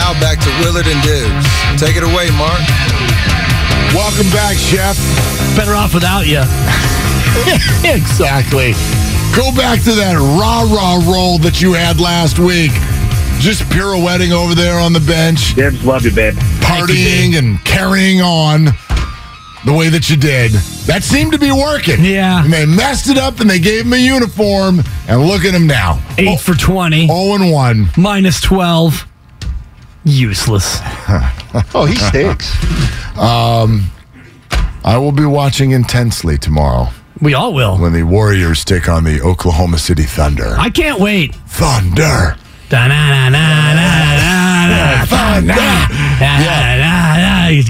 Now back to Willard and Dibs. Take it away, Mark. Welcome back, Chef. Better off without you. exactly. Go back to that rah rah roll that you had last week. Just pirouetting over there on the bench, Dibs, love you, babe. partying and carrying on the way that you did. That seemed to be working. Yeah. And they messed it up and they gave him a uniform. And look at him now. Eight for 20, 0 and 1. minus 12. Useless. Oh, he stinks. um, I will be watching intensely tomorrow We all will. when the Warriors take on the Oklahoma City Thunder. I can't wait. Thunder. Thunder.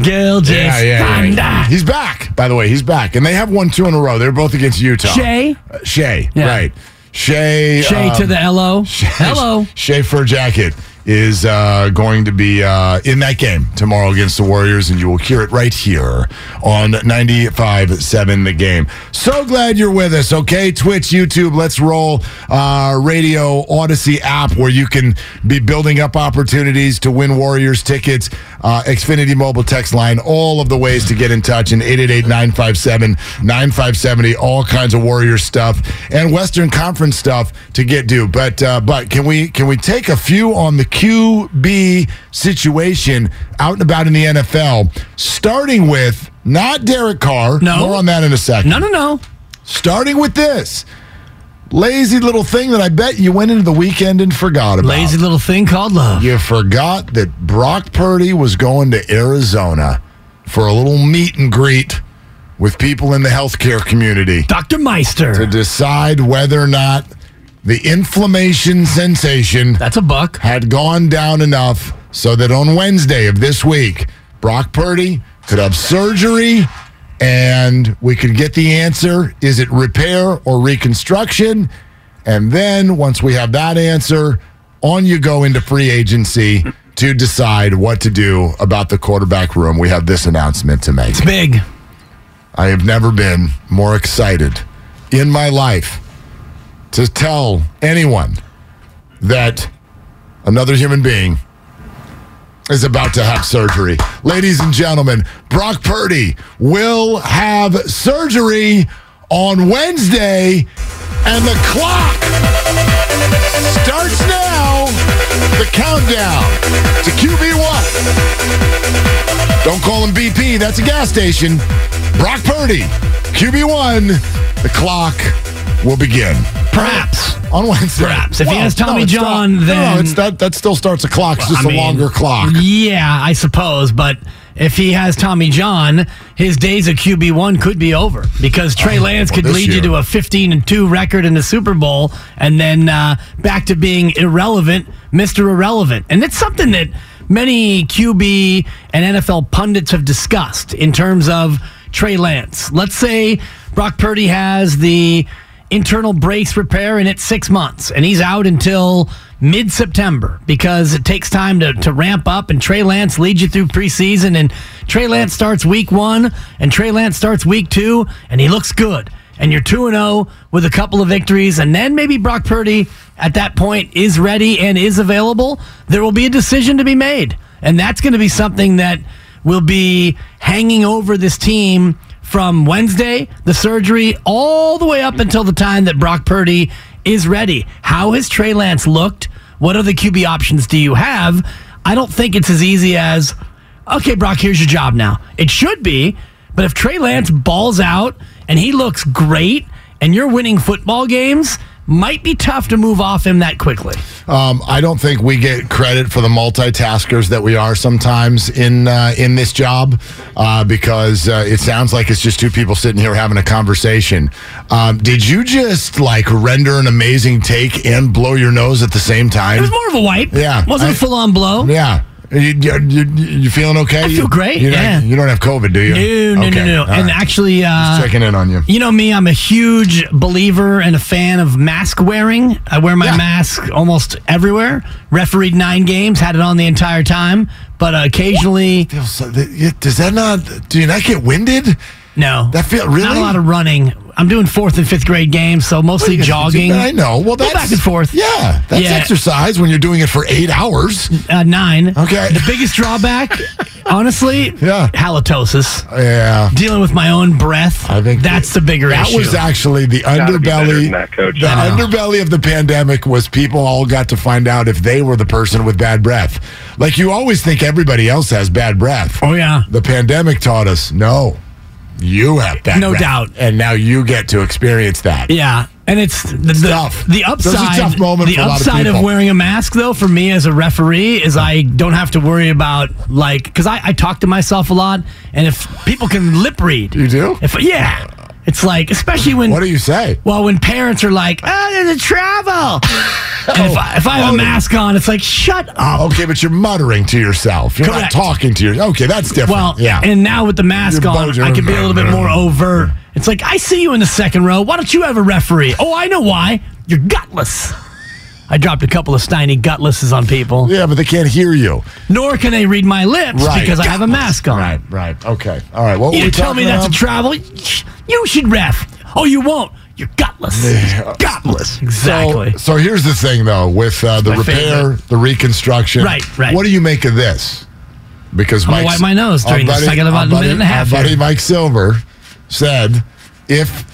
Gil Yeah, yeah, yeah, He's back, by the way. He's back. And they have won two in a row. They're both against Utah. Shay? Uh, Shay, right. Shay. Shay um, to the LO. Hello. Shay Fur Jacket is uh, going to be uh, in that game tomorrow against the Warriors, and you will hear it right here on 95.7 The Game. So glad you're with us, okay? Twitch, YouTube, let's roll. Uh, radio, Audacy app where you can be building up opportunities to win Warriors tickets. Uh, Xfinity mobile text line, all of the ways to get in touch in 888 957 9570, all kinds of Warriors stuff and Western Conference stuff to get due. But uh, but can we can we take a few on the QB situation out and about in the NFL, starting with not Derek Carr. No. More on that in a second. No, no, no. Starting with this lazy little thing that I bet you went into the weekend and forgot about. Lazy little thing called love. You forgot that Brock Purdy was going to Arizona for a little meet and greet with people in the healthcare community Dr. Meister. To decide whether or not the inflammation sensation That's a buck. had gone down enough so that on Wednesday of this week, Brock Purdy could have surgery and we could get the answer is it repair or reconstruction? And then once we have that answer, on you go into free agency to decide what to do about the quarterback room. We have this announcement to make. It's big. I have never been more excited in my life to tell anyone that another human being is about to have surgery. Ladies and gentlemen, Brock Purdy will have surgery on Wednesday, and the clock starts now. The countdown to QB1. Don't call him BP, that's a gas station. Brock Purdy, QB1. The clock will begin Perhaps. on Wednesday. Perhaps. If he has Tommy it's John, not- then- no, it's that that still starts a clock. It's just I a mean, longer clock. Yeah, I suppose. But if he has Tommy John, his days of QB1 could be over because Trey Oh, Lance well, could lead you to a 15 and 2 record in the Super Bowl and then uh, back to being irrelevant, Mr. Irrelevant. And it's something that many QB and NFL pundits have discussed in terms of Trey Lance. Let's say Brock Purdy has the internal brace repair and it's six months and he's out until mid September because it takes time to, to ramp up and Trey Lance leads you through preseason and Trey Lance starts week one and Trey Lance starts week two and he looks good. And you're 2 0 with a couple of victories, and then maybe Brock Purdy at that point is ready and is available. There will be a decision to be made. And that's going to be something that will be hanging over this team from Wednesday, the surgery, all the way up until the time that Brock Purdy is ready. How has Trey Lance looked? What other QB options do you have? I don't think it's as easy as, okay, Brock, here's your job now. It should be, but if Trey Lance balls out and he looks great and you're winning football games, might be tough to move off him that quickly. Um, I don't think we get credit for the multitaskers that we are sometimes in uh, in this job uh, because uh, it sounds like it's just two people sitting here having a conversation. Um, did you just like render an amazing take and blow your nose at the same time? It was more of a wipe. Yeah, Wasn't I- a full on blow. Yeah. You, you, you, feeling okay? I feel great, You, yeah. you don't have COVID, do you? No, no, Okay, no, no. all And right. actually, uh, Just checking in on you. You know me, I'm a huge believer and a fan of mask wearing. I wear my Yeah. mask almost everywhere. Refereed nine games, had it on the entire time, but uh, occasionally, so- Does that not? Do you not get winded? no. That feel- really? Not a lot of running. I'm doing fourth and fifth grade games, so mostly jogging. I know. Well, Go that's back and forth. Yeah, that's Yeah. exercise when you're doing it for eight hours. Uh, nine. Okay. The biggest drawback, honestly, Yeah. halitosis. Yeah. Dealing with my own breath. I think that's the bigger issue. that issue. was actually the Gotta be better underbelly. than that, Coach. The underbelly of the pandemic was people all got to find out if they were the person with bad breath. Like you always think everybody else has bad breath. oh yeah. The pandemic taught us no, you have that. No breath. doubt. and now you get to experience that. Yeah, and it's the, the, tough. the upside. the lot of upside of, wearing a mask, though, for me as a referee, is I don't have to worry about like because I, I talk to myself a lot, and if people can lip read, You do? If yeah, it's like especially when What do you say? well when parents are like, oh, there's a travel, and if I, if I have Oh. a mask on, it's like shut up. Okay, but you're muttering to yourself. You're Correct. not talking to yourself. Okay, that's different. Well, yeah. and now with the mask Your on, are- I can be a little bit more overt. It's like I see you in the second row. Why don't you have a referee? Oh, I know why. You're gutless. I dropped a couple of Steiny gutlesses on people. yeah, but they can't hear you. Nor can they read my lips Right. because I have a mask on. Right, right. Okay. All right. What were You we tell me talking that's a travel. You should ref. Oh, you won't. You're gutless. gutless. Exactly. So, so here's the thing, though, with uh, the repair, favorite. the reconstruction. Right, right. What do you make of this? Because Mike's- wipe my nose during this. I got about our a minute and a half buddy. Mike Silver said, if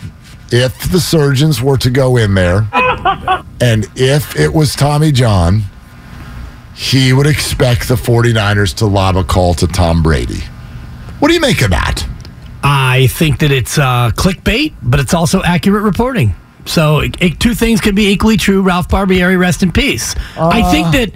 if the surgeons were to go in there, and if it was Tommy John, he would expect the 49ers to lob a call to Tom Brady. What do you make of that? I think that it's uh, clickbait, but it's also accurate reporting. So it, it- two things can be equally true. Ralph Barbieri, rest in peace. I Uh. think that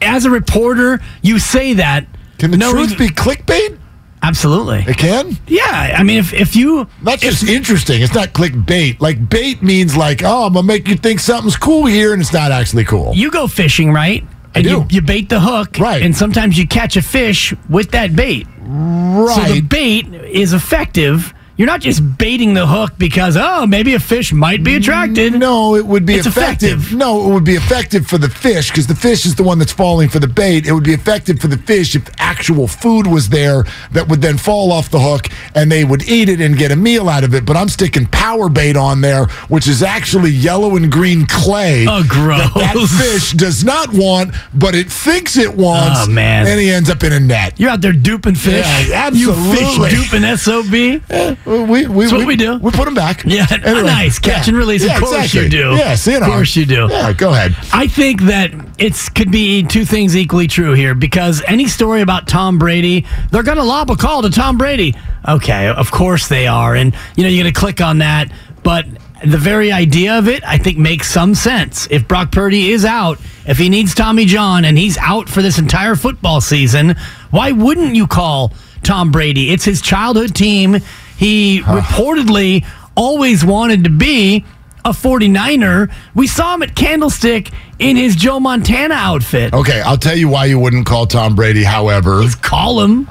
as a reporter, you say that. Can the no truth be clickbait? Absolutely. It can? Yeah. I mean, if, if you. That's just interesting. It's not clickbait. Like bait means like, oh, I'm gonna make you think something's cool here, and it's not actually cool. You go fishing, right? I And do. You, you bait the hook. Right. And sometimes you catch a fish with that bait. Right. So the bait is effective. You're not just baiting the hook because, oh, maybe a fish might be attracted. No, it would be It's effective. effective. No, it would be effective for the fish because the fish is the one that's falling for the bait. It would be effective for the fish if actual food was there that would then fall off the hook and they would eat it and get a meal out of it. But I'm sticking power bait on there, which is actually yellow and green clay. Oh, gross. That, that fish does not want, but it thinks it wants. Oh, man. And he ends up in a net. You're out there duping fish. Yeah, absolutely. You fish duping SOB. Eh, We, we, what we do. We put them back. Yeah, nice. Catch and release. Of course exactly. you do. Yes, you know. Of course you do. Yeah, go ahead. I think that it's could be two things equally true here because any story about Tom Brady, they're going to lob a call to Tom Brady. Okay, of course they are, and you know you're going to click on that, but the very idea of it, I think, makes some sense. If Brock Purdy is out, if he needs Tommy John and he's out for this entire football season, why wouldn't you call Tom Brady? It's his childhood team. He reportedly always wanted to be a 49er. We saw him at Candlestick in his Joe Montana outfit. Okay, I'll tell you why you wouldn't call Tom Brady. However, Call him.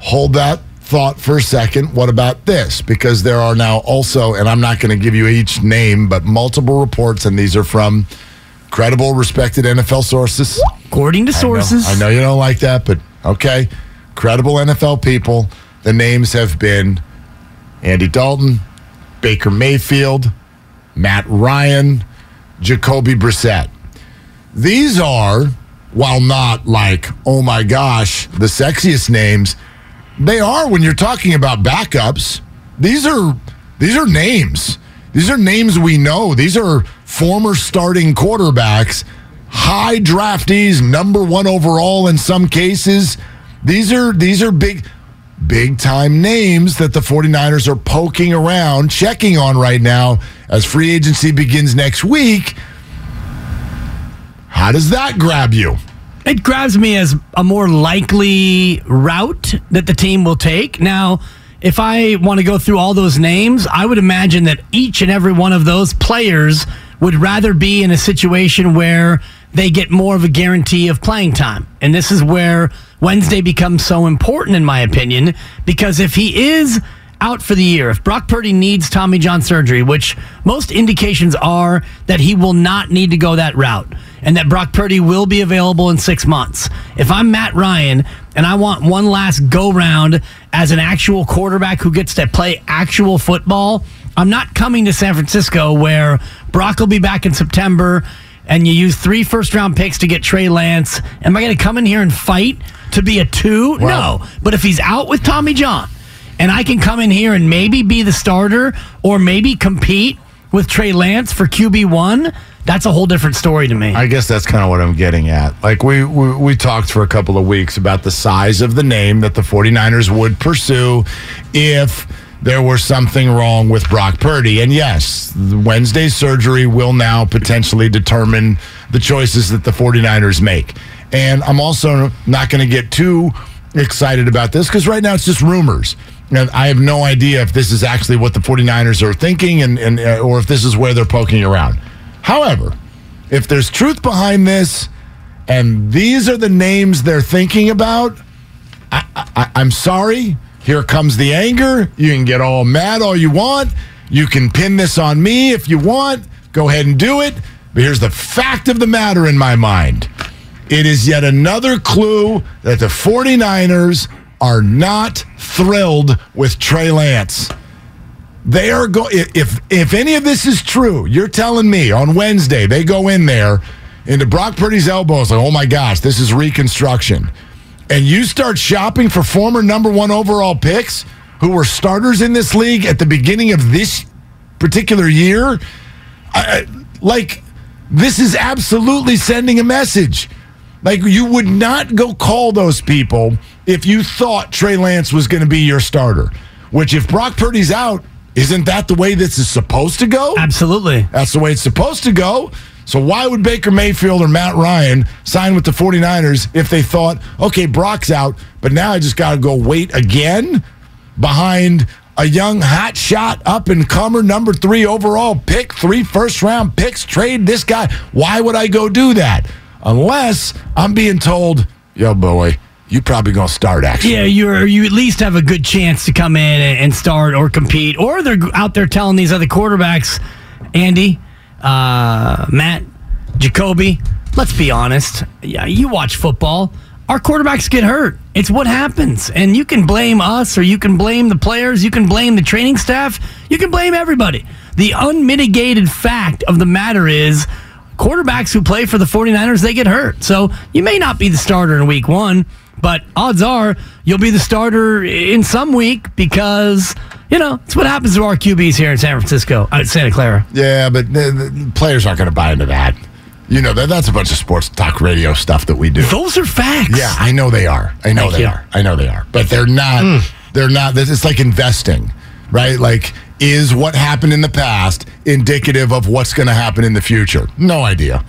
hold that thought for a second. What about this? Because there are now also, and I'm not going to give you each name, but multiple reports, and these are from credible, respected NFL sources. According to sources. I know, I know you don't like that, but okay. Credible NFL people. The names have been Andy Dalton, Baker Mayfield, Matt Ryan, Jacoby Brissett. These are, while not like, oh my gosh, the sexiest names, they are when you're talking about backups. These are these are names. These are names we know. These are former starting quarterbacks, high draftees, number 1 overall in some cases. These are these are big big time names that the 49ers are poking around, checking on right now as free agency begins next week. How does that grab you? It grabs me as a more likely route that the team will take. Now, if I want to go through all those names, I would imagine that each and every one of those players would rather be in a situation where they get more of a guarantee of playing time. And this is where Wednesday becomes so important, in my opinion, because if he is out for the year, if Brock Purdy needs Tommy John surgery, which most indications are that he will not need to go that route, and that Brock Purdy will be available in six months. If I'm Matt Ryan and I want one last go round as an actual quarterback who gets to play actual football, I'm not coming to San Francisco where Brock will be back in September and you use three first round picks to get Trey Lance. Am I going to come in here and fight to be a two? No. But if he's out with Tommy John and I can come in here and maybe be the starter or maybe compete with Trey Lance for QB1, that's a whole different story to me. I guess that's kind of what I'm getting at. Like we, we we talked for a couple of weeks about the size of the name that the 49ers would pursue if there was something wrong with Brock Purdy. And yes, Wednesday's surgery will now potentially determine the choices that the 49ers make. And I'm also not going to get too excited about this because right now it's just rumors. And I have no idea if this is actually what the 49ers are thinking and, and uh, or if this is where they're poking around. However, if there's truth behind this and these are the names they're thinking about, I, I, I'm sorry. Here comes the anger. You can get all mad all you want. You can pin this on me if you want. Go ahead and do it. But here's the fact of the matter in my mind it is yet another clue that the 49ers are not thrilled with Trey Lance. They are going. If if any of this is true, you're telling me on Wednesday they go in there into Brock Purdy's elbows like, oh my gosh, this is reconstruction, and you start shopping for former number one overall picks who were starters in this league at the beginning of this particular year, I, like this is absolutely sending a message. Like you would not go call those people if you thought Trey Lance was going to be your starter. Which, if Brock Purdy's out, isn't that the way this is supposed to go? Absolutely. That's the way it's supposed to go. So why would Baker Mayfield or Matt Ryan sign with the 49ers if they thought, okay, Brock's out, but now I just got to go wait again behind a young hot shot up and comer number three overall pick, three first round picks, trade this guy. Why would I go do that? Unless I'm being told, yo, boy, you probably to start actually. Yeah, you're you at least have a good chance to come in and start or compete, or they're out there telling these other quarterbacks, Andy, uh, Matt, Jacoby. Let's be honest. Yeah, you watch football. Our quarterbacks get hurt. It's what happens, and you can blame us, or you can blame the players, you can blame the training staff, you can blame everybody. The unmitigated fact of the matter is quarterbacks who play for the 49ers, they get hurt. So you may not be the starter in week one, but odds are you'll be the starter in some week because, you know, it's what happens to our QBs here in San Francisco, uh, Santa Clara. Yeah, but the, the players aren't going to buy into that. You know, that, that's a bunch of sports talk radio stuff that we do. Those are facts. Yeah, I know they are. I know Thank they you. are. I know they are. But they're not. They're not. this- It's like investing, right? Like, is what happened in the past indicative of what's going to happen in the future? No idea.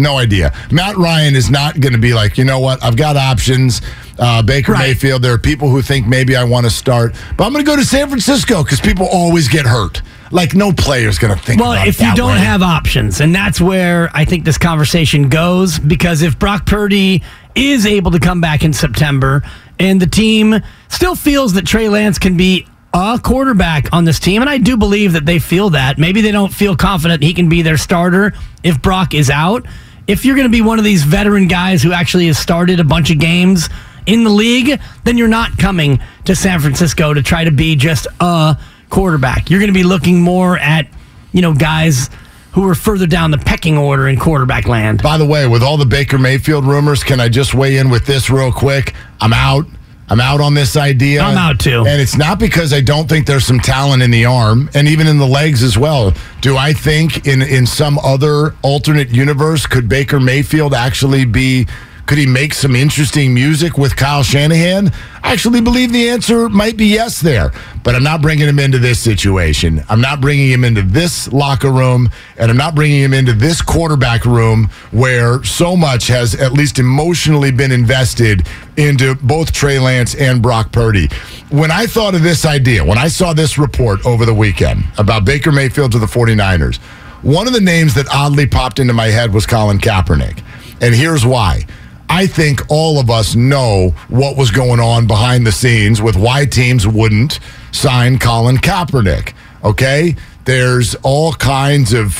No idea. Matt Ryan is not going to be like, you know what? I've got options. Uh, Baker Right. Mayfield. There are people who think maybe I want to start, but I'm going to go to San Francisco because people always get hurt. Like no player's going to think. Well, about it if you don't way. have options, and that's where I think this conversation goes, because if Brock Purdy is able to come back in September and the team still feels that Trey Lance can be a quarterback on this team, and I do believe that they feel that. Maybe they don't feel confident he can be their starter if Brock is out. If you're going to be one of these veteran guys who actually has started a bunch of games in the league, then you're not coming to San Francisco to try to be just a quarterback. You're going to be looking more at, you know, guys who are further down the pecking order in quarterback land. By the way, with all the Baker Mayfield rumors, can I just weigh in with this real quick? I'm out. I'm out on this idea. I'm out too. And it's not because I don't think there's some talent in the arm and even in the legs as well. Do I think in in some other alternate universe could Baker Mayfield actually be could he make some interesting music with Kyle Shanahan? I actually believe the answer might be yes there. But I'm not bringing him into this situation. I'm not bringing him into this locker room, and I'm not bringing him into this quarterback room where so much has at least emotionally been invested into both Trey Lance and Brock Purdy. When I thought of this idea, when I saw this report over the weekend about Baker Mayfield to the 49ers, one of the names that oddly popped into my head was Colin Kaepernick. And here's why. I think all of us know what was going on behind the scenes with why teams wouldn't sign Colin Kaepernick. Okay? There's all kinds of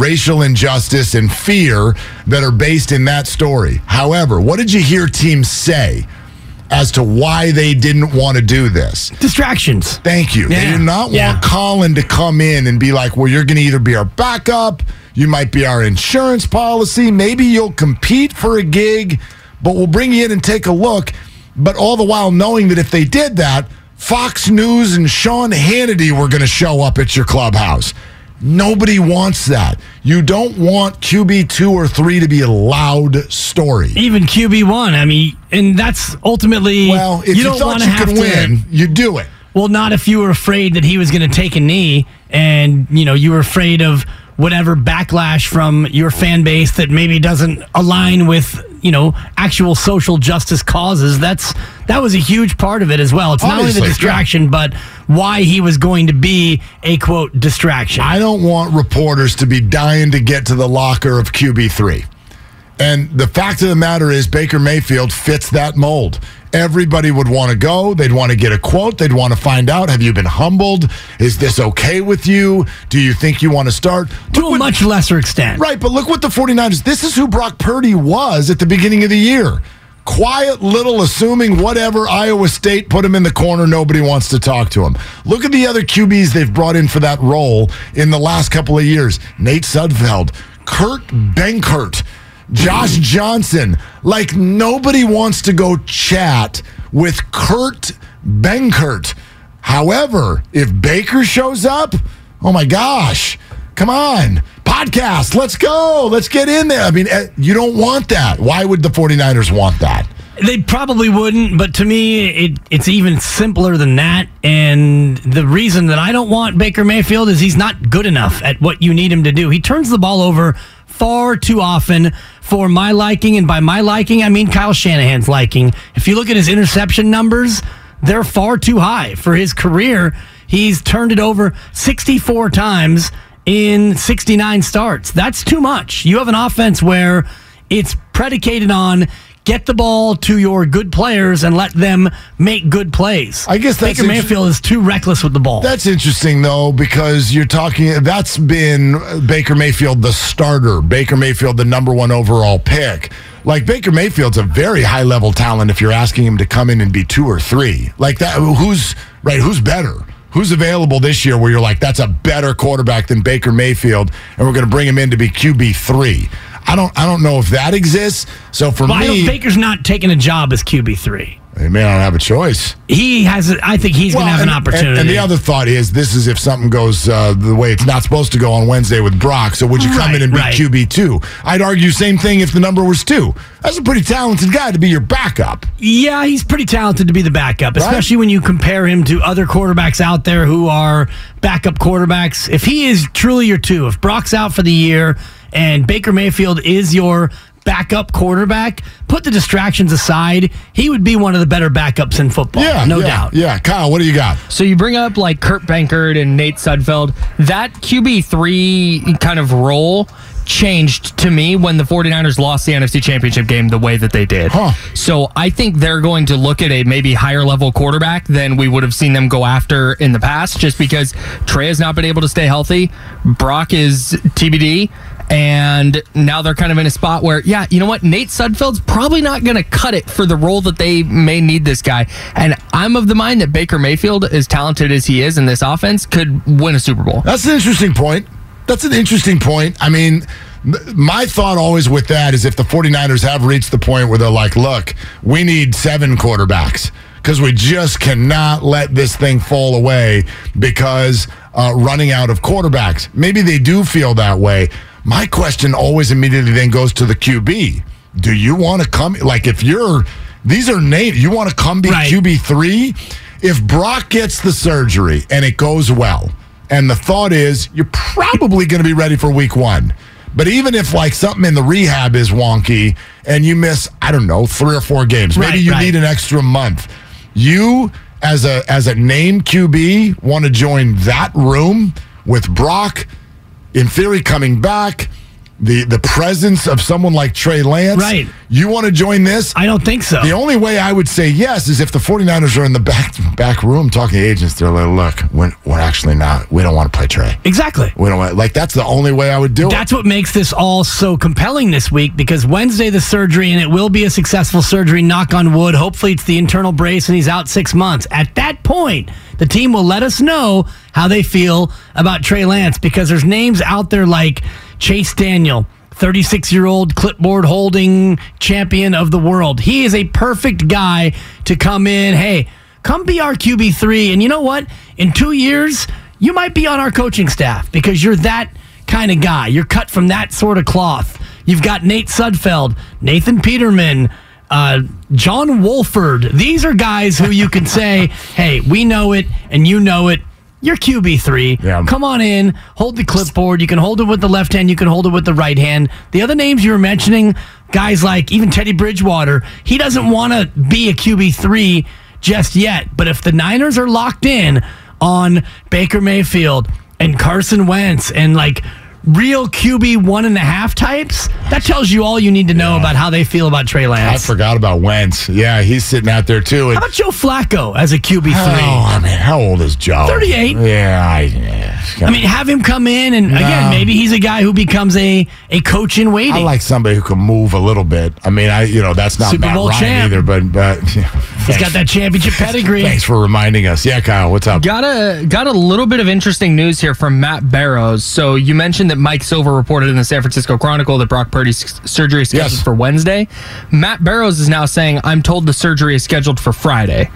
racial injustice and fear that are based in that story. However, what did you hear teams say? As to why they didn't want to do this. Distractions. Thank you. They Yeah. do not want Yeah. Colin to come in and be like, well, you're going to either be our backup, you might be our insurance policy, maybe you'll compete for a gig, but we'll bring you in and take a look. But all the while knowing that if they did that, Fox News and Sean Hannity were going to show up at your clubhouse. Nobody wants that. You don't want QB2 or 3 to be a loud story. Even QB one. I mean, and that's ultimately Well, if you, don't thought you have could to- win, you do it. Well, not if you were afraid that he was going to take a knee and, you know, you were afraid of whatever backlash from your fan base that maybe doesn't align with, you know, actual social justice causes. That's that was a huge part of it as well. It's not only Obviously, the yeah. distraction, but why he was going to be a quote distraction. I don't want reporters to be dying to get to the locker of QB3. And the fact of the matter is, Baker Mayfield fits that mold. Everybody would want to go. They'd want to get a quote. They'd want to find out have you been humbled? Is this okay with you? Do you think you want to start? to Look a what- much lesser extent. Right, but look what the 49ers, this is who Brock Purdy was at the beginning of the year. Quiet little assuming whatever Iowa State put him in the corner nobody wants to talk to him. Look at the other QBs they've brought in for that role in the last couple of years. Nate Sudfeld, Kurt Benkert, Josh Johnson. Like nobody wants to go chat with Kurt Benkert. However, if Baker shows up, oh my gosh, come on, podcast, let's go, let's get in there. I mean, eh, you don't want that. Why would the 49ers want that? They probably wouldn't, but to me, it, it's even simpler than that. And the reason that I don't want Baker Mayfield is he's not good enough at what you need him to do. He turns the ball over far too often for my liking. And by my liking, I mean Kyle Shanahan's liking. If you look at his interception numbers, they're far too high. For his career, he's turned it over 64 times in 69 starts. That's too much. You have an offense where it's predicated on get the ball to your good players and let them make good plays. I guess that's Baker Mayfield is too reckless with the ball. That's interesting, though, because you're talking, that's been Baker Mayfield, the starter, Baker Mayfield, the number one overall pick. Like, Baker Mayfield's a very high level talent if you're asking him to come in and be two or three. Like, that, who's, right, who's better? Who's available this year where you're like, that's a better quarterback than Baker Mayfield, and we're going to bring him in to be QB3? I don't, I don't know if that exists. So for well, me, Baker's not taking a job as QB three. They may not have a choice. He has. I think he's going to have and, an opportunity. And, and the other thought is, this is if something goes uh, the way it's not supposed to go on Wednesday with Brock. So would you come Right, in and be right. QB two? I'd argue same thing if the number was two. That's a pretty talented guy to be your backup. Yeah, he's pretty talented to be the backup, especially when you compare him to other quarterbacks out there who are backup quarterbacks. If he is truly your two, if Brock's out for the year and Baker Mayfield is your backup quarterback, put the distractions aside, he would be one of the better backups in football. Yeah, no yeah, doubt. Yeah, Kyle, what do you got? So you bring up like Kurt Benkert and Nate Sudfeld. That QB3 kind of role changed to me when the 49ers lost the NFC Championship game the way that they did. Huh. So I think they're going to look at a maybe higher level quarterback than we would have seen them go after in the past just because Trey has not been able to stay healthy. Brock is TBD. And now they're kind of in a spot where, yeah, you know what? Nate Sudfeld's probably not going to cut it for the role that they may need this guy. And I'm of the mind that Baker Mayfield, as talented as he is in this offense, could win a Super Bowl. That's an interesting point. That's an interesting point. I mean, my thought always with that is if the 49ers have reached the point where they're like, look, we need seven quarterbacks because we just cannot let this thing fall away because uh, running out of quarterbacks. Maybe they do feel that way. My question always immediately then goes to the QB. Do you want to come? Like, if you're, these are Nate, you want to come be Right. QB3? If Brock gets the surgery and it goes well, and the thought is you're probably going to be ready for week one. But even if like something in the rehab is wonky and you miss, I don't know, three or four games, maybe Right, you right. need an extra month. You as a as a name QB want to join that room with Brock, in theory coming back, the the presence of someone like Trey Lance. Right. You want to join this? I don't think so. The only way I would say yes is if the 49ers are in the back back room talking to agents. They're like, look, we're, we're actually not. We don't want to play Trey. exactly. We don't want, like that's the only way I would do it. That's what makes this all so compelling this week because Wednesday the surgery and it will be a successful surgery. Knock on wood. Hopefully it's the internal brace and he's out six months. At that point, the team will let us know how they feel about Trey Lance because there's names out there like Chase Daniel. 36 year old clipboard holding champion of the world. He is a perfect guy to come in. Hey, come be our QB3. And you know what? In two years, you might be on our coaching staff because you're that kind of guy. You're cut from that sort of cloth. You've got Nate Sudfeld, Nathan Peterman, uh, John Wolford. These are guys who you can say, hey, we know it and you know it. You're QB3. Yeah. Come on in, hold the clipboard. You can hold it with the left hand, you can hold it with the right hand. The other names you were mentioning, guys like even Teddy Bridgewater, he doesn't want to be a QB3 just yet. But if the Niners are locked in on Baker Mayfield and Carson Wentz and like real QB one and a half types, that tells you all you need to know about how they feel about Trey Lance. I forgot about Wentz. Yeah, he's sitting out there too. And, How about Joe Flacco as a QB3? oh, I mean, how old is Joe? 38. Yeah, I, yeah. I mean, have him come in, and again, maybe he's a guy who becomes a, a coach in waiting. I like somebody who can move a little bit. I mean, I you know that's not Super Matt Bowl Ryan champ. either, but but he's got that championship pedigree. Thanks for reminding us. Yeah, Kyle, what's up? Got a got a little bit of interesting news here from Matt Barrows. So you mentioned that Mike Silver reported in the San Francisco Chronicle that Brock Purdy's surgery is scheduled Yes. for Wednesday. Matt Barrows is now saying, "I'm told the surgery is scheduled for Friday."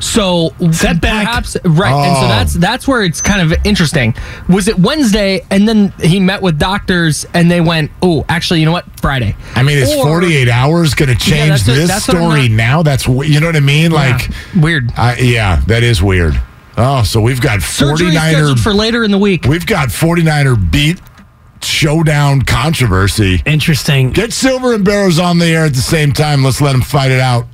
So Setback. perhaps right, and so Oh. that's that's where it's kind of interesting. Was it Wednesday, and then he met with doctors, and they went, "Oh, actually, you know what? Friday." I mean, is Or- 48 hours going to change that's what- this that's what story not- now? That's w- you know what I mean? Like, Weird. I, yeah, that is weird. Oh, so we've got Surgery 49er. for later in the week. we've got 49er beat showdown controversy. Interesting. Get Silver and Barrows on the air at the same time. Let's let them fight it out.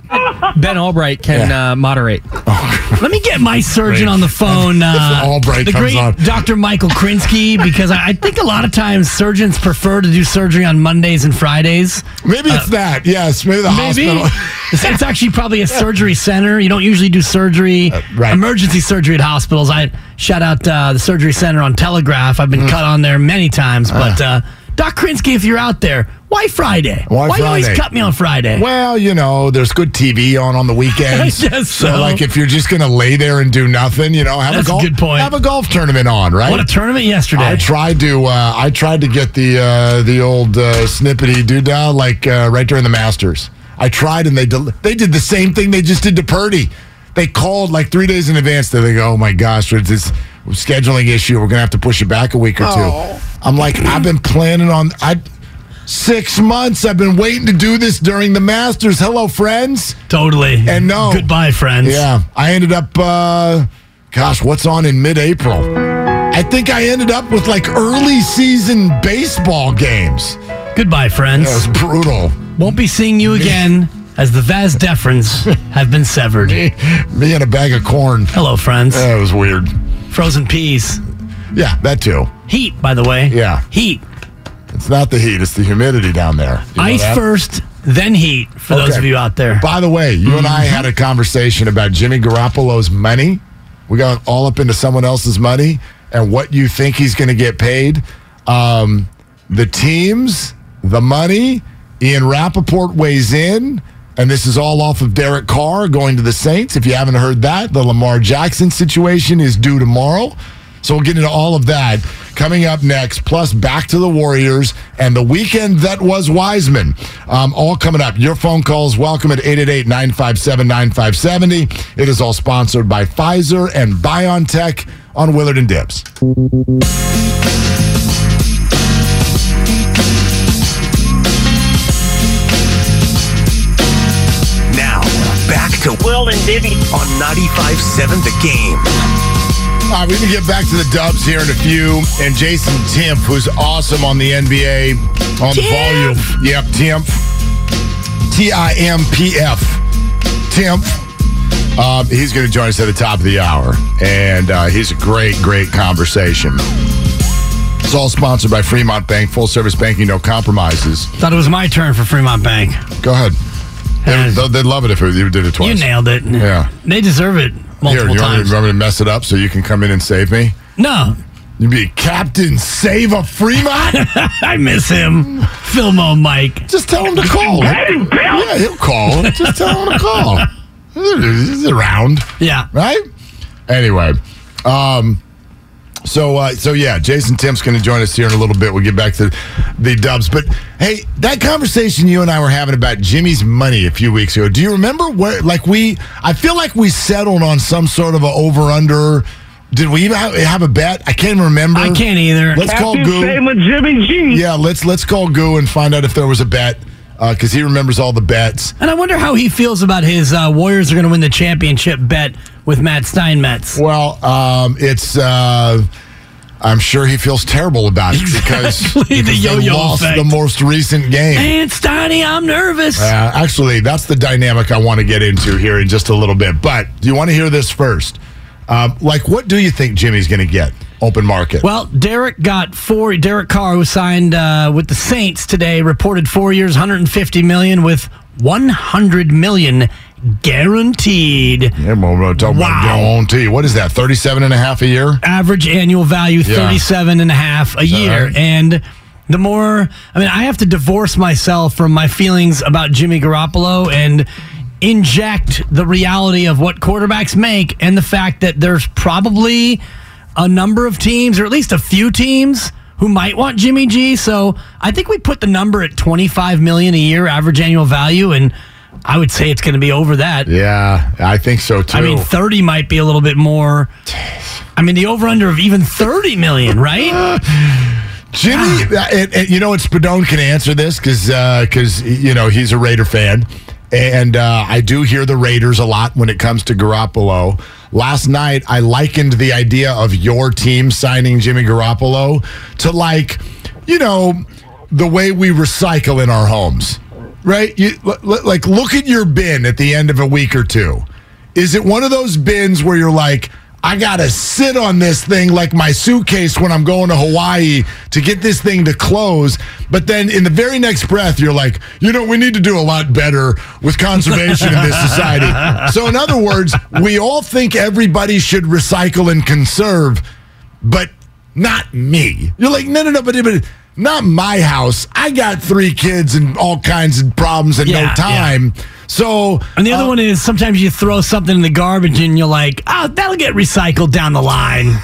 Ben Albright can Yeah. uh, moderate. Let me get my surgeon on the phone. Uh, Albright the comes great on. Dr. Michael Krinsky, because I, I think a lot of times surgeons prefer to do surgery on Mondays and Fridays. Maybe it's that. Yes, maybe the Uh, Maybe hospital. it's, it's actually probably a surgery center. You don't usually do surgery, Uh, right. emergency surgery at hospitals. I shout out uh, the surgery center on Telegraph. I've been Mm. cut on there many times, but uh, Doc Krinsky, if you're out there, why Friday? Why you always cut me on Friday? Well, you know, there's good TV on on the weekends. I guess so. like, if you're just going to lay there and do nothing, you know, have That's a a golf, good point. Have a golf tournament on, right? What a tournament yesterday. I tried to, uh, I tried to get the uh, the old uh, snippety doodah like uh, right during the Masters. I tried, and they del- they did the same thing they just did to Purdy. They called like three days in advance. They go, "Oh my gosh, it's this scheduling issue. We're gonna have to push it back a week or two. I'm like, I've been planning on I. Six months. I've been waiting to do this during the Masters. Hello, friends. totally. And no. Goodbye, friends. Yeah, I ended up. uh Gosh, what's on in mid-April? I think I ended up with like early season baseball games. Goodbye, friends. That was brutal. Won't be seeing you again as the vas deferens have been severed. Me and a bag of corn. Hello, friends. That was weird. Frozen peas. Yeah, that too. Heat, by the way. Yeah. Heat. It's not the heat; it's the humidity down there. You know Ice that? first, then heat for those of you out there. By the way, you and I had a conversation about Jimmy Garoppolo's money. We got all up into someone else's money and what you think he's going to get paid. Um, the teams, the money. Ian Rapoport weighs in, and this is all off of Derek Carr going to the Saints. If you haven't heard that, the Lamar Jackson situation is due tomorrow. So we'll get into all of that coming up next, plus back to the Warriors and the weekend that was Wiseman. Um, all coming up. Your phone calls welcome at 888 957 9570. It is all sponsored by Pfizer and BioNTech on Willard and Dibs. Now, back to Will and Dibby on 95.7 The Game. All right, we're going to get back to the Dubs here in a few. And Jason Timpf, who's awesome on the NBA on the volume. Yep, Timpf. T I M P F. Timpf. Um, he's going to join us at the top of the hour. And uh, he's a great, great conversation. It's all sponsored by Fremont Bank, full service banking, no compromises. Thought it was my turn for Fremont Bank. Go ahead. Uh, they'd love it if you did it twice. You nailed it. Yeah. They deserve it Here, multiple you want, me, times. you want me to mess it up so you can come in and save me? No, You'd be Captain Save a Fremont? I miss him. Filmo Mike. Just tell him to call. yeah, he'll call. Just tell him to call. He's around. Yeah. right? Anyway, um, so uh, so yeah, Jason Timpf's going to join us here in a little bit. We'll get back to the Dubs, but hey, that conversation you and I were having about Jimmy's money a few weeks ago. Do you remember where? Like we, I feel like we settled on some sort of a over under. Did we even have, have a bet? I can't remember. I can't either. Let's call Goo. Jimmy G. Yeah, let's let's call Goo and find out if there was a bet because he remembers all the bets. And I wonder how he feels about his uh, Warriors are going to win the championship bet with Matt Steinmetz. Well, um, it's. Uh, I'm sure he feels terrible about it because, Exactly, the because they yo-yo lost effect. the most recent game. And Steiny, I'm nervous. Uh, actually, that's the dynamic I want to get into here in just a little bit. But do you want to hear this first? Um, like, what do you think Jimmy's going to get open market? Well, Derek got four. Derek Carr, who signed uh, with the Saints today, reported four years, 150 million with 100 million guaranteed. yeah, well, we're talking Wow. about guarantee. What is that? 37 and a half a year? Average annual value Yeah. 37 and a half a year. right? And the more, I mean, I have to divorce myself from my feelings about Jimmy Garoppolo and inject the reality of what quarterbacks make and the fact that there's probably a number of teams, or at least a few teams, who might want Jimmy G. So I think we put the number at 25 million a year average annual value, and I would say it's going to be over that. Yeah, I think so too. I mean, 30 might be a little bit more. I mean, the over under of even 30 million, right? Jimmy, uh, and, and, you know, what Spadone can answer this because because you know he's a Raider fan, and uh, I do hear the Raiders a lot when it comes to Garoppolo. Last night, I likened the idea of your team signing Jimmy Garoppolo to like, you know, the way we recycle in our homes, right? You like look at your bin at the end of a week or two. Is it one of those bins where you're like? I gotta sit on this thing like my suitcase when I'm going to Hawaii to get this thing to close. But then in the very next breath, you're like, you know, we need to do a lot better with conservation in this society. So, in other words, we all think everybody should recycle and conserve, but not me. You're like, no, no, no, but, but not my house. I got three kids and all kinds of problems and Yeah, no yeah. time. So, And the other uh, one is sometimes you throw something in the garbage and you're like, oh, that'll get recycled down the line.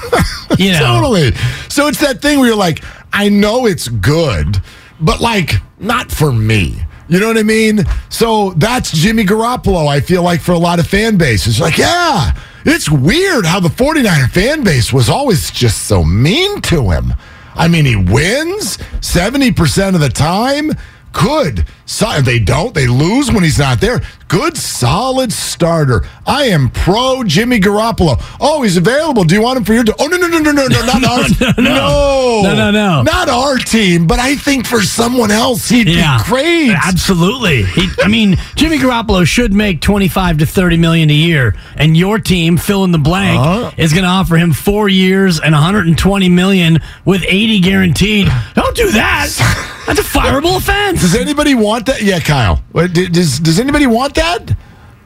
You know? Totally. So it's that thing where you're like, I know it's good, but like, not for me. You know what I mean? So that's Jimmy Garoppolo, I feel like, for a lot of fan bases. Like, yeah, it's weird how the 49er fan base was always just so mean to him. I mean, he wins 70% of the time. Good. So, they don't, they lose when he's not there. Good, solid starter. I am pro Jimmy Garoppolo. Oh, he's available. Do you want him for your team? Oh, no, no, no, no, no, no, not our no, no. no. No, no, no. Not our team, but I think for someone else, he'd yeah. be great. Absolutely. He, I mean, Jimmy Garoppolo should make 25 to 30 million a year, and your team, fill in the blank, Uh-huh. is going to offer him four years and 120 million with 80 guaranteed. Don't do that. That's a fireable offense. Does anybody want that? Yeah, Kyle. Does, does anybody want that?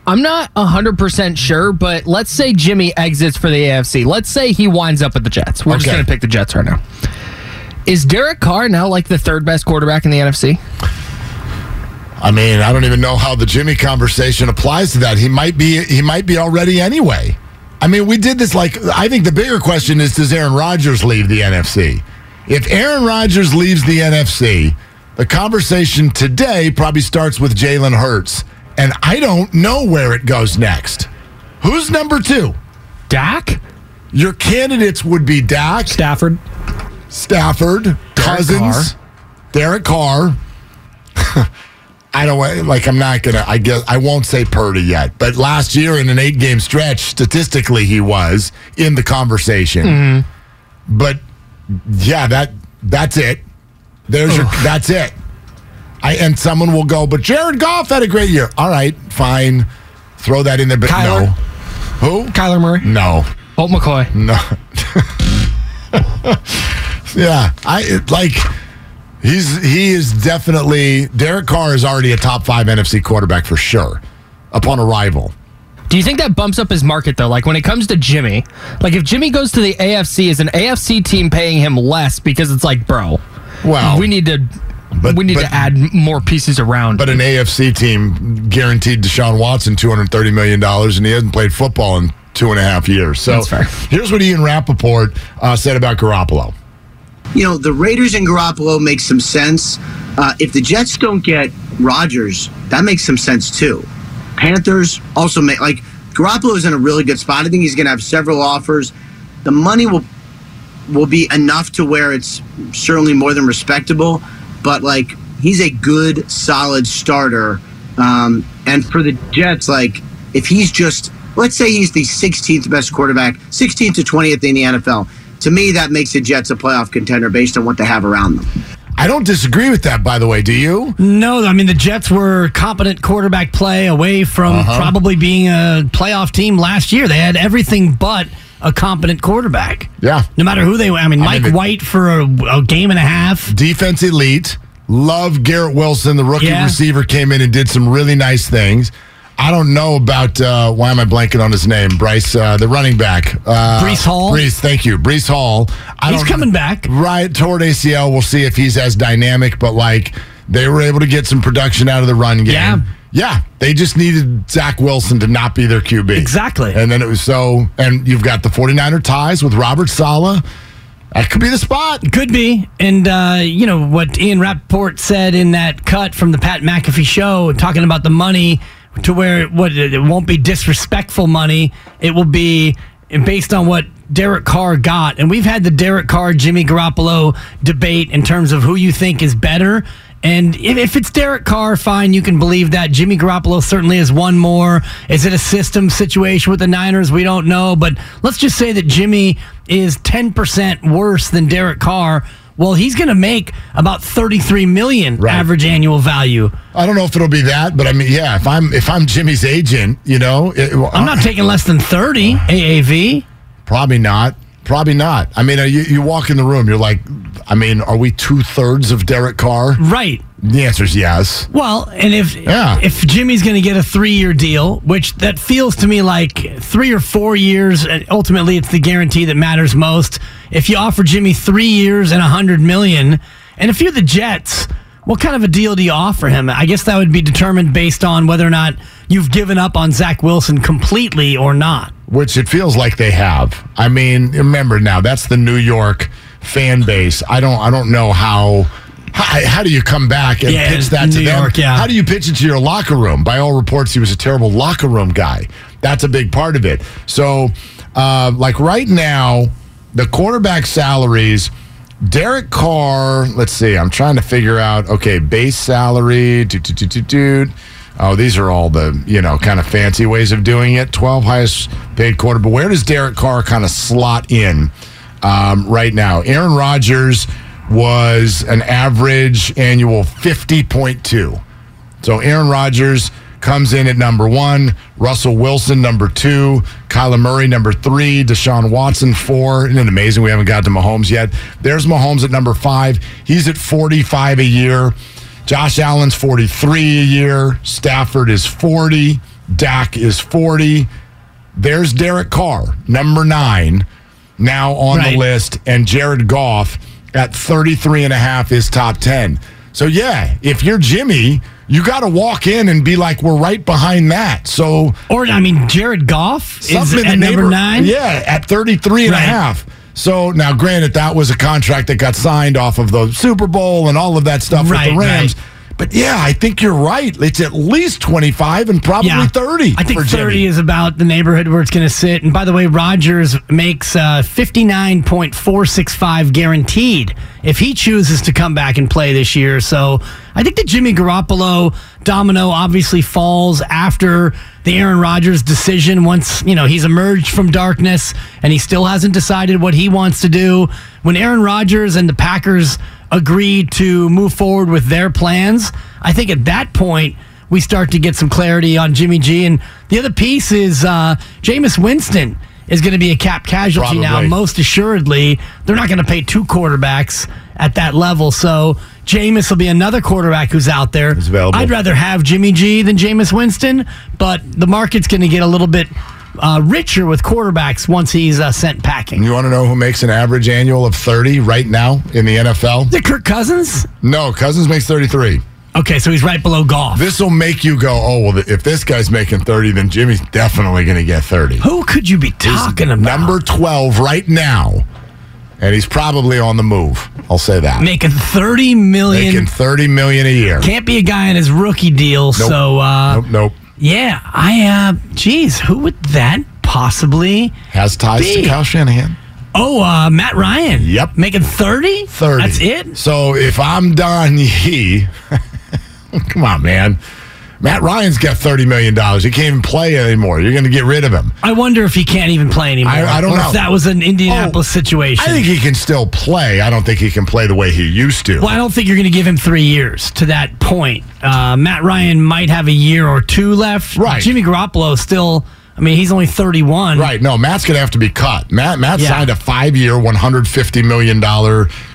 I'm not 100% sure, but let's say Jimmy exits for the AFC. Let's say he winds up with the Jets. We're just going to pick the Jets right now. Is Derek Carr now like the third best quarterback in the NFC? I mean, I don't even know how the Jimmy conversation applies to that. He might be he might be already anyway. I mean, we did this like I think the bigger question is does Aaron Rodgers leave the NFC? If Aaron Rodgers leaves the NFC, the conversation today probably starts with Jalen Hurts, and I don't know where it goes next. Who's number two? Dak? Your candidates would be Dak, Stafford. Stafford, Cousins, Derek Carr. I don't like. I'm not gonna. I guess I won't say Purdy yet. But last year in an eight game stretch, statistically, he was in the conversation. Mm-hmm. But yeah, that that's it. There's your. That's it. I and someone will go. But Jared Goff had a great year. All right, fine. Throw that in there. But Kyler. no. Who? Kyler Murray. No. Colt McCoy. No. Yeah, I it- like. He's he is definitely Derek Carr is already a top five NFC quarterback for sure upon arrival. Do you think that bumps up his market though? Like when it comes to Jimmy, like if Jimmy goes to the AFC, is an AFC team paying him less because it's like, bro, Well, we need to, but- we need but- to add more pieces around. But an AFC team guaranteed Deshaun Watson two hundred thirty million dollars, and he hasn't played football in two and a half years. So That's fair. here's what Ian Rapoport uh, said about Garoppolo. you know, the Raiders and Garoppolo makes some sense. Uh, if the Jets don't get Rodgers, that makes some sense too. Panthers also make like Garoppolo is in a really good spot. I think he's going to have several offers. The money will will be enough to where it's certainly more than respectable, but like he's a good, solid starter. Um, and for the Jets, like if he's just let's say he's the 16th best quarterback, 16th to 20th in the NFL. To me, that makes the Jets a playoff contender based on what they have around them. I don't disagree with that, by the way. Do you? No, I mean the Jets were competent quarterback play away from Uh-huh. probably being a playoff team last year. They had everything but a competent quarterback. Yeah. No matter who they were. I mean, Mike mean, White for a, a game and a half. Defense elite. Love Garrett Wilson. The rookie Yeah. receiver came in and did some really nice things. I don't know about uh, why am I blanking on his name? Bryce, uh, the running back, uh, Breece Hall? Breece, thank you, Breece Hall. I He's coming back. Right, toward ACL. We'll see if he's as dynamic, but like they were able to get some production out of the run game. Yeah. Yeah, they just needed Zach Wilson to not be their QB. Exactly. And then it was so, and you've got the 49er ties with Robert Saleh. That could be the spot. Could be. And, uh, you know, what Ian Rapoport said in that cut from the Pat McAfee show, talking about the money to where it, what, it won't be disrespectful money. It will be based on what Derek Carr got. And we've had the Derek Carr, Jimmy Garoppolo debate in terms of who you think is better. And if, if it's Derek Carr, fine, you can believe that. Jimmy Garoppolo certainly is one more. Is it a system situation with the Niners? We don't know. But let's just say that Jimmy is 10% worse than Derek Carr. Well, he's going to make about 33 million Right. average annual value. I don't know if it'll be that, but I mean, yeah, if I'm if I'm Jimmy's agent, you know, it, I'm not taking less than 30 AAV. Probably not. Probably not. I mean, you, you walk in the room, you're like, I mean, are we two thirds of Derek Carr? Right. The answer is yes. Well, and if Yeah. if Jimmy's going to get a three year deal, which that feels to me like three or four years, and ultimately it's the guarantee that matters most. If you offer Jimmy three years and a hundred million, and if you're the Jets, what kind of a deal do you offer him? I guess that would be determined based on whether or not you've given up on Zach Wilson completely or not. Which it feels like they have. I mean, remember now, that's the New York fan base. I don't I don't know how how, how do you come back and Yeah, pitch that to New them? York, yeah. How do you pitch it to your locker room? By all reports, he was a terrible locker room guy. That's a big part of it. So, uh, like right now, the quarterback salaries. Derek Carr, let's see. I'm trying to figure out. Okay, base salary. Oh, these are all the you know kind of fancy ways of doing it. 12 highest paid quarter. But where does Derek Carr kind of slot in um, right now? Aaron Rodgers was an average annual 50.2. So Aaron Rodgers comes in at number one, Russell Wilson number two, Kyler Murray number three, Deshaun Watson four. Isn't it amazing we haven't got to Mahomes yet? There's Mahomes at number five. He's at 45 a year. Josh Allen's 43 a year. Stafford is 40. Dak is 40. There's Derek Carr, number nine, now on Right. the list, and Jared Goff at 33 and a half is top 10. So, yeah, if you're Jimmy, you got to walk in and be like, we're right behind that. So, Or, I mean, Jared Goff is in at the number nine. Yeah, at 33 and a half. So now, granted, that was a contract that got signed off of the Super Bowl and all of that stuff Right, with the Rams. right. But yeah, I think you're right. It's at least 25 and probably 30. I think for 30 Jimmy. is about the neighborhood where it's going to sit. And by the way, Rodgers makes uh, 59.465 guaranteed if he chooses to come back and play this year. So I think the Jimmy Garoppolo domino obviously falls after the Aaron Rodgers decision once, you know, he's emerged from darkness and he still hasn't decided what he wants to do. When Aaron Rodgers and the Packers agreed to move forward with their plans, I think at that point, we start to get some clarity on Jimmy G. And the other piece is uh, Jameis Winston is going to be a cap casualty now. Most assuredly, they're not going to pay two quarterbacks at that level. So Jameis will be another quarterback who's out there. I'd rather have Jimmy G than Jameis Winston, but the market's going to get a little bit uh, richer with quarterbacks once he's uh, sent packing. You want to know who makes an average annual of 30 right now in the NFL? The Kirk Cousins? No, Cousins makes 33. Okay, so he's right below Goff. This will make you go, oh, well, if this guy's making 30, then Jimmy's definitely going to get 30. Who could you be talking about? Number 12 right now. And he's probably on the move. I'll say that. making thirty million. Making 30 million a year. Can't be a guy in his rookie deal. Nope. So uh, nope, nope. Yeah, I uh, geez, who would that possibly? Has ties be. to Kyle Shanahan. Oh, uh, Matt Ryan. Yep. making thirty. 30. That's it. So if I'm Don Yee, come on, man. Matt Ryan's got $30 million. He can't even play anymore. You're going to get rid of him. I wonder if he can't even play anymore. I- I don't or know. if that was an Indianapolis Oh, situation. I think he can still play. I don't think he can play the way he used to. Well, I don't think you're going to give him three years to that point. Uh, Matt Ryan might have a year or two left. Right. Jimmy Garoppolo still. I mean, he's only 31. Right. No, Matt's going to have to be cut. Matt Matt Yeah. signed a five year, $150 million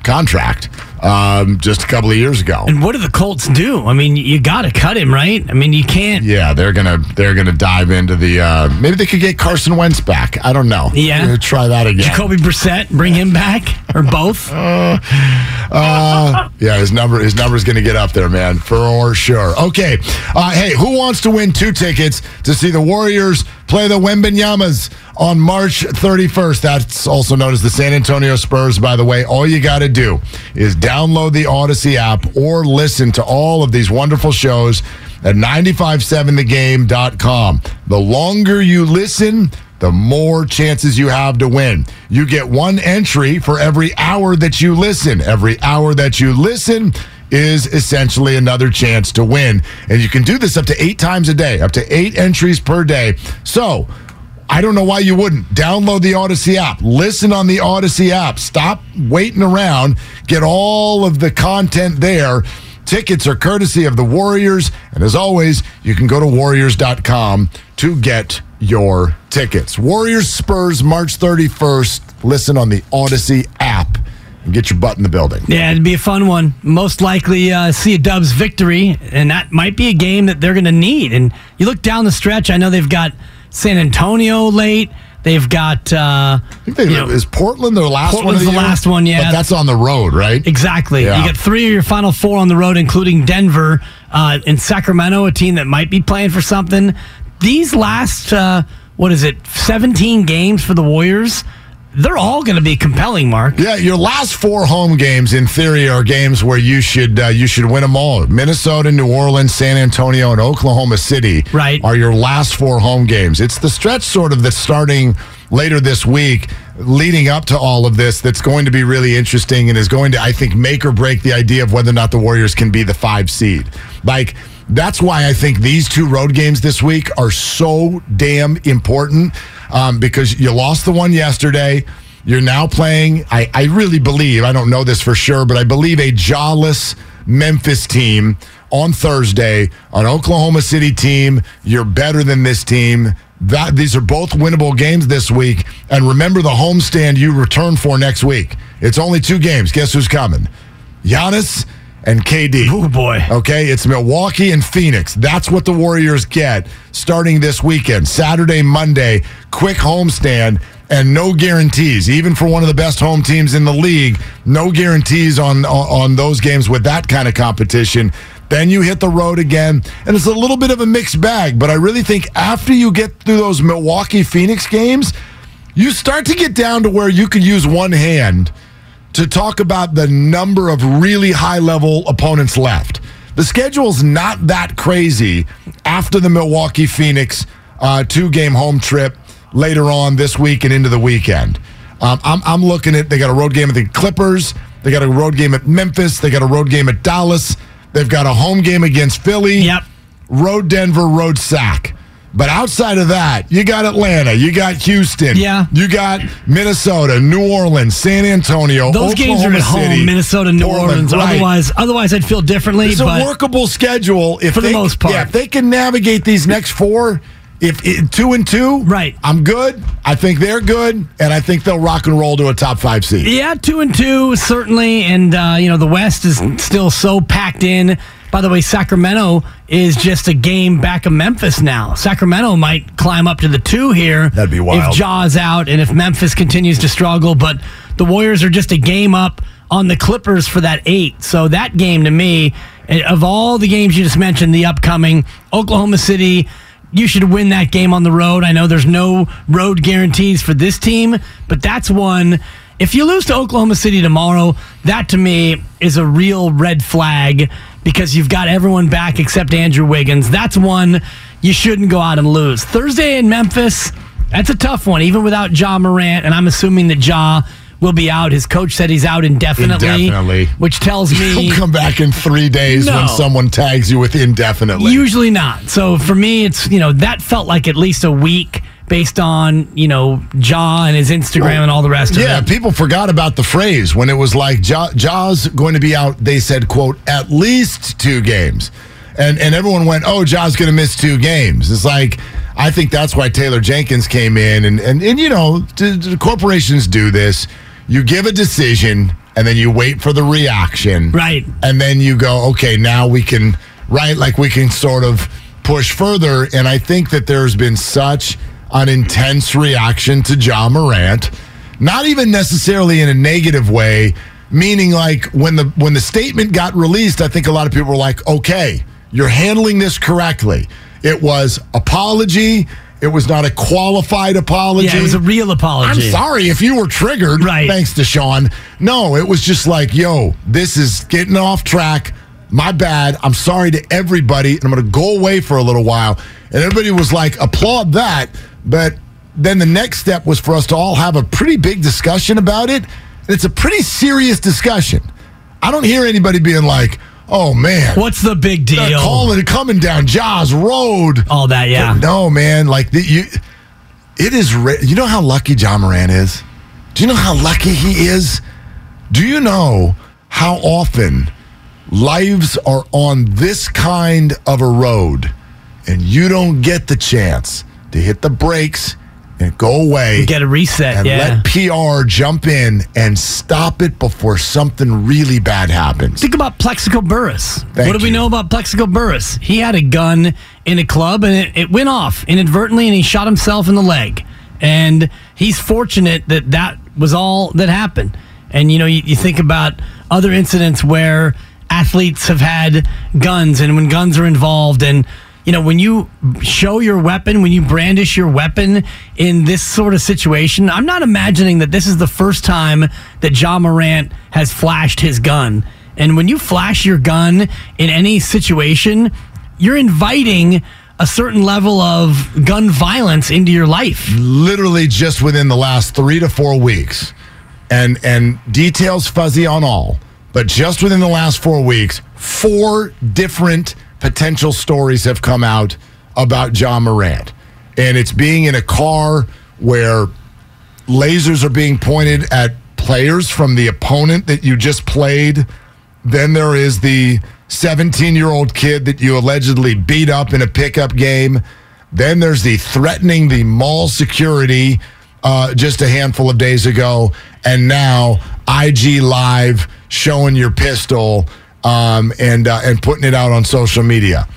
contract um, just a couple of years ago. And what do the Colts do? I mean, you got to cut him, right? I mean, you can't. Yeah, they're gonna they're gonna dive into the uh, maybe they could get Carson Wentz back. I don't know. Yeah. Try that again. Jacoby Brissett, bring him back or both. Uh, yeah, his number his number's going to get up there, man, for sure. Okay, uh, hey, who wants to win two tickets to see the Warriors play the Wembanyamas on March 31st? That's also known as the San Antonio Spurs. By the way, all you got to do is download the Audacy app or listen to all of these wonderful shows at 957thegame.com. The longer you listen, the more chances you have to win. You get one entry for every hour that you listen. Every hour that you listen is essentially another chance to win. And you can do this up to eight times a day, up to eight entries per day. So, I don't know why you wouldn't. Download the Audacy app. Listen on the Audacy app. Stop waiting around. Get all of the content there. Tickets are courtesy of the Warriors. And as always, you can go to warriors.com to get your tickets. Warriors Spurs, March 31st. Listen on the Audacy app and get your butt in the building. Yeah, it'd be a fun one. Most likely uh, see a Dubs victory, and that might be a game that they're going to need. And you look down the stretch, I know they've got San Antonio late. They've got uh, I think they, you know, is Portland their last one? Portland's the, the last one, yeah. But that's on the road, right? Exactly. Yeah. You get three of your final four on the road, including Denver uh, and Sacramento, a team that might be playing for something. These last, uh, what is it, 17 games for the Warriors, they're all going to be compelling, Mark. Yeah, your last four home games, in theory, are games where you should uh, you should win them all. Minnesota, New Orleans, San Antonio, and Oklahoma City Right. are your last four home games. It's the stretch sort of that's starting later this week, leading up to all of this, that's going to be really interesting and is going to, I think, make or break the idea of whether or not the Warriors can be the five seed. Like. That's why I think these two road games this week are so damn important um, because you lost the one yesterday. You're now playing, I, I really believe, I don't know this for sure, but I believe a jawless Memphis team on Thursday, an Oklahoma City team. You're better than this team. That these are both winnable games this week. And remember the homestand you return for next week. It's only two games. Guess who's coming? Giannis and KD. Oh, boy. Okay, it's Milwaukee and Phoenix. That's what the Warriors get starting this weekend. Saturday, Monday, quick homestand and no guarantees. Even for one of the best home teams in the league, no guarantees on on, on those games with that kind of competition. Then you hit the road again, and it's a little bit of a mixed bag. But I really think after you get through those Milwaukee Phoenix games, you start to get down to where you could use one hand to talk about the number of really high level opponents left. The schedule's not that crazy after the Milwaukee Phoenix uh, two game home trip later on this week and into the weekend. Um, I'm, I'm looking at they got a road game at the Clippers, they got a road game at Memphis, they got a road game at Dallas, they've got a home game against Philly, Yep. road Denver, road Sac. But outside of that, you got Atlanta, you got Houston, Yeah. you got Minnesota, New Orleans, San Antonio. Those games are Oklahoma at home, Minnesota, New Portland, Orleans. right. Otherwise, otherwise, I'd feel differently. it's a workable schedule if For the most part. Yeah, if they can navigate these next four, if it, two and two, Right. I'm good. I think they're good, and I think they'll rock and roll to a top five seed. Yeah, two and two certainly, and uh, you know the West is still so packed in. By the way, Sacramento is just a game back of Memphis now. Sacramento might climb up to the two here. That'd be wild. if Jaws out and if Memphis continues to struggle. But the Warriors are just a game up on the Clippers for that eight. So that game to me, eh, of all the games you just mentioned, the upcoming Oklahoma City you should win that game on the road. I know there's no road guarantees for this team, but that's one. If you lose to Oklahoma City tomorrow, that to me is a real red flag because you've got everyone back except Andrew Wiggins. That's one you shouldn't go out and lose. Thursday in Memphis, that's a tough one, even without Ja Morant, and I'm assuming that Ja will be out. His coach said he's out indefinitely, Indefinitely. which tells me He'll come back in three days No. when someone tags you with indefinitely. Usually not. So for me, it's you know that felt like at least a week based on you know Ja and his Instagram and all the rest yeah, of it. Yeah, people forgot about the phrase when it was like ja, Ja's going to be out. They said, "quote at least two games," and and everyone went, "Oh, Ja's going to miss two games." It's like I think that's why Taylor Jenkins came in, and and and you know, d- corporations do this. You give a decision, and then you wait for the reaction, Right. And then you go, okay, now we can right, like we can sort of push further. And I think that there's been such an intense reaction to Ja Morant not even necessarily in a negative way meaning like when the when the statement got released i think a lot of people were like okay you're handling this correctly it was apology it was not a qualified apology Yeah, it was a real apology. I'm sorry if you were triggered. Right. Thanks to Sean. No, it was just like, yo, this is getting off track. My bad. I'm sorry to everybody. And I'm going to go away for a little while. And everybody was like, applaud that. But then the next step was for us to all have a pretty big discussion about it. And it's a pretty serious discussion. I don't hear anybody being like, oh, man. What's the big deal? they're calling it coming down Jaws Road. All that, yeah. No, man. Like the, you, it is. You know how lucky Ja Morant is. Do you know how lucky he is? Do you know how often lives are on this kind of a road, and you don't get the chance to hit the brakes and go away Get a reset. and yeah. let PR jump in and stop it before something really bad happens. Think about Plaxico Burress. Thank what do we know about Plaxico Burress? He had a gun in a club and it, it went off inadvertently and he shot himself in the leg. And he's fortunate that that was all that happened. And you know, you, you think about other incidents where athletes have had guns and when guns are involved and you know, when you show your weapon, when you brandish your weapon in this sort of situation, I'm not imagining that this is the first time that Ja Morant has flashed his gun. And when you flash your gun in any situation, you're inviting a certain level of gun violence into your life. literally just within the last three to four weeks, and and details fuzzy on all, but just within the last four weeks, four different potential stories have come out about Ja Morant, and it's being in a car where lasers are being pointed at players from the opponent that you just played. Then there is the 17 year old kid that you allegedly beat up in a pickup game. Then there's the threatening the mall security uh, just a handful of days ago. And now IG Live showing your pistol um, and, uh, and putting it out on social media.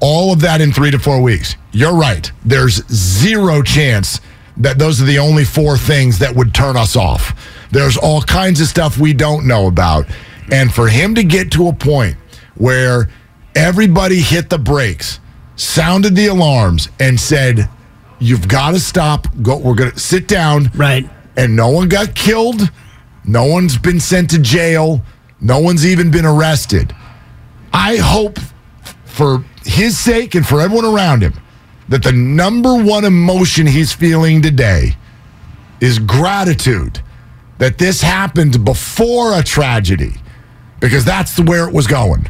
All of that in three to four weeks. You're right. There's zero chance that those are the only four things that would turn us off. There's all kinds of stuff we don't know about. And for him to get to a point where everybody hit the brakes, sounded the alarms, and said, You've got to stop. Go, we're going to sit down Right. and no one got killed. No one's been sent to jail. No one's even been arrested. I hope for his sake and for everyone around him that the number one emotion he's feeling today is gratitude that this happened before a tragedy because that's where it was going.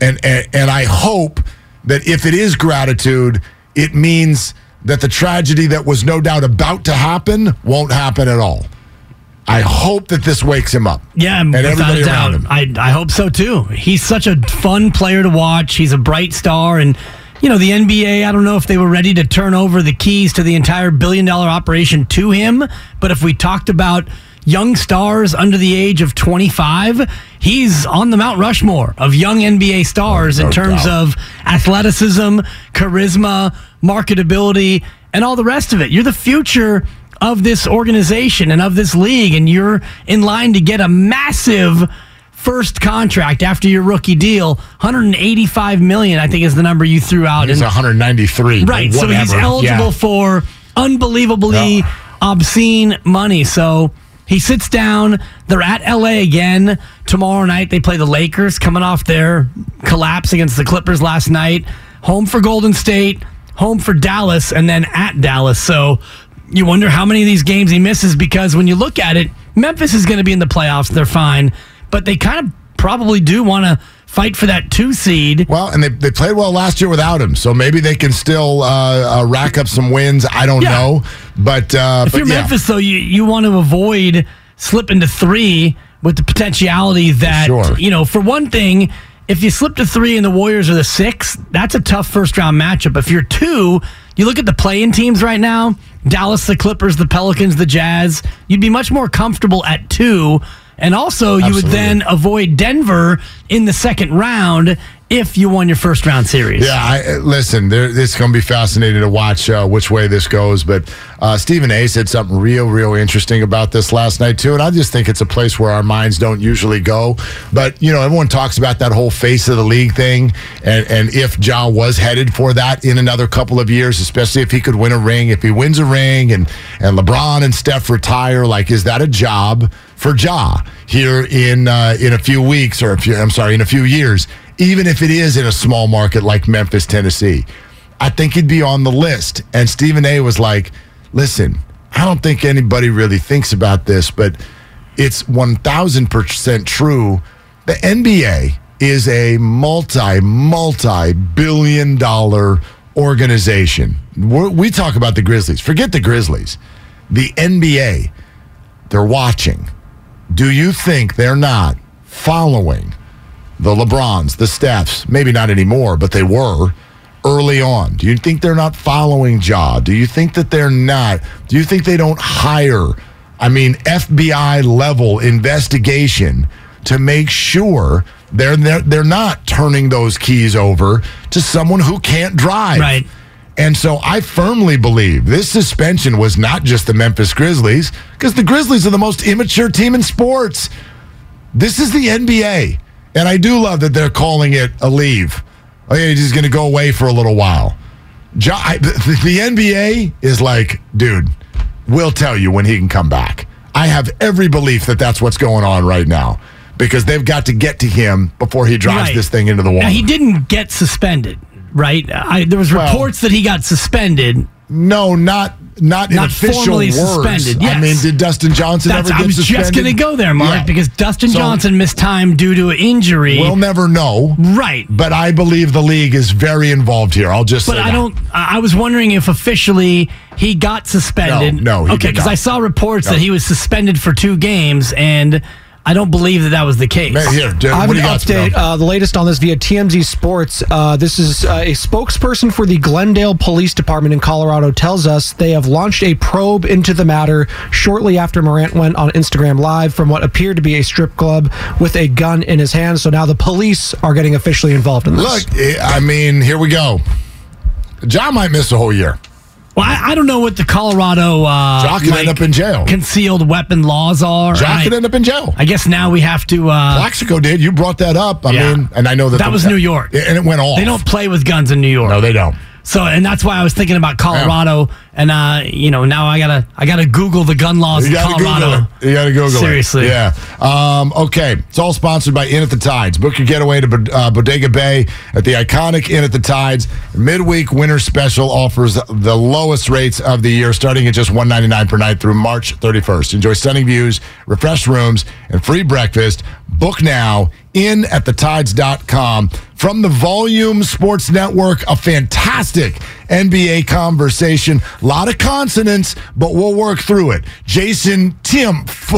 And, and and I hope that if it is gratitude, it means that the tragedy that was no doubt about to happen won't happen at all. I hope that this wakes him up. Yeah, and everybody around him. I, I hope so too. He's such a fun player to watch. He's a bright star, and you know, the NBA, I don't know if they were ready to turn over the keys to the entire billion dollar operation to him. But if we talked about young stars under the age of 25, he's on the Mount Rushmore of young NBA stars No in terms doubt. of athleticism, charisma, marketability, and all the rest of it. You're the future of this organization and of this league, and you're in line to get a massive first contract after your rookie deal 185 million i think is the number you threw out And- 193. Right. So he's eligible Yeah. for unbelievably obscene money. So he sits down. They're at LA again tomorrow night. They play the Lakers coming off their collapse against the Clippers last night. Home for Golden State, home for Dallas, and then at Dallas. So you wonder how many of these games he misses because when you look at it, Memphis is going to be in the playoffs. They're fine. But they kind of probably do want to fight for that two seed. Well, and they, they played well last year without him, so maybe they can still uh, uh, rack up some wins. I don't Yeah. know, but uh, If but you're yeah. Memphis, though, you, you want to avoid slipping to three with the potentiality that, Sure. you know, for one thing, if you slip to three and the Warriors are the six, that's a tough first round matchup. If you're two, you look at the playing teams right now Dallas, the Clippers, the Pelicans, the Jazz, you'd be much more comfortable at two. And also, you would then avoid Denver in the second round if you won your first round series. Yeah, I, uh, listen, it's going to be fascinating to watch uh, which way this goes. But uh, Stephen A said something real, real interesting about this last night, too. And I just think it's a place where our minds don't usually go. But, you know, everyone talks about that whole face of the league thing. And, and if Ja was headed for that in another couple of years, especially if he could win a ring, if he wins a ring and, and LeBron and Steph retire, like, is that a job for Ja here in, uh, in a few weeks or, a few, I'm sorry, in a few years? Even if it is in a small market like Memphis, Tennessee. I think he'd be on the list. And Stephen A was like, listen, I don't think anybody really thinks about this, but it's 1000% true. The NBA is a multi, multi billion dollar organization. We're, we talk about the Grizzlies. Forget the Grizzlies. The NBA, they're watching. Do you think they're not following the LeBrons, the Stephs, maybe not anymore, but they were early on. Do you think they're not following Ja? Do you think that they're not? Do you think they don't hire, I mean, FBI level investigation to make sure they're, they're, they're not turning those keys over to someone who can't drive? Right. And so I firmly believe this suspension was not just the Memphis Grizzlies, because the Grizzlies are the most immature team in sports. This is the NBA. And I do love that they're calling it a leave. Oh, yeah, he's going to go away for a little while. Jo- I, the, the NBA is like, dude, we'll tell you when he can come back. I have every belief that that's what's going on right now because they've got to get to him before he drives Right. this thing into the wall. Now, he didn't get suspended, right? I, there was Well- reports that he got suspended. No, not not in Not official formally words. suspended, I mean, did Dustin Johnson That's, ever I get was suspended? just going to go there, Mark, Yeah. because Dustin So- Johnson missed time due to an injury. We'll never know. right. But I believe the league is very involved here. I'll just But say I that. don't. I I was wondering if officially he got suspended. No, no, okay, because. I saw reports No. that he was suspended for two games, and I don't believe that that was the case. Man, Here, Jared, I have what an you got? update. Uh, the latest on this via TMZ Sports. Uh, this is uh, a spokesperson for the Glendale Police Department in Colorado tells us they have launched a probe into the matter shortly after Morant went on Instagram Live from what appeared to be a strip club with a gun in his hand. So now the police are getting officially involved in this. Look, eh, I mean, here we go. John might miss a whole year. Well, I, I don't know what the Colorado uh, John could like, end up in jail. concealed weapon laws are. I, could end up in jail. I guess now we have to. Uh, Plaxico did. You brought that up. I Yeah. mean, and I know that That the- was New York. and it went off. they don't play with guns in New York. No, they don't. So, and that's why I was thinking about Colorado, and uh, you know, now I gotta, I gotta Google the gun laws You in Colorado. You gotta Google Seriously. it. Yeah. Um, okay. It's all sponsored by Inn at the Tides. Book your getaway to Bod- uh, Bodega Bay at the iconic Inn at the Tides. Midweek winter special offers the lowest rates of the year, starting at just 199 per night through March 31st. Enjoy stunning views, refreshed rooms, and free breakfast. Book now. In at thetides.com. From the Volume Sports Network, a fantastic NBA conversation. A lot of consonants, but we'll work through it. Jason Timpf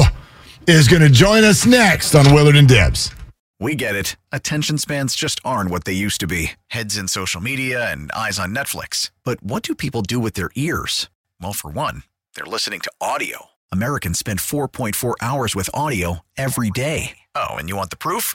is going to join us next on Willard and Dibs. We get it. Attention spans just aren't what they used to be heads in social media and eyes on Netflix. But what do people do with their ears? Well, for one, they're listening to audio. Americans spend 4.4 hours with audio every day. Oh, and you want the proof?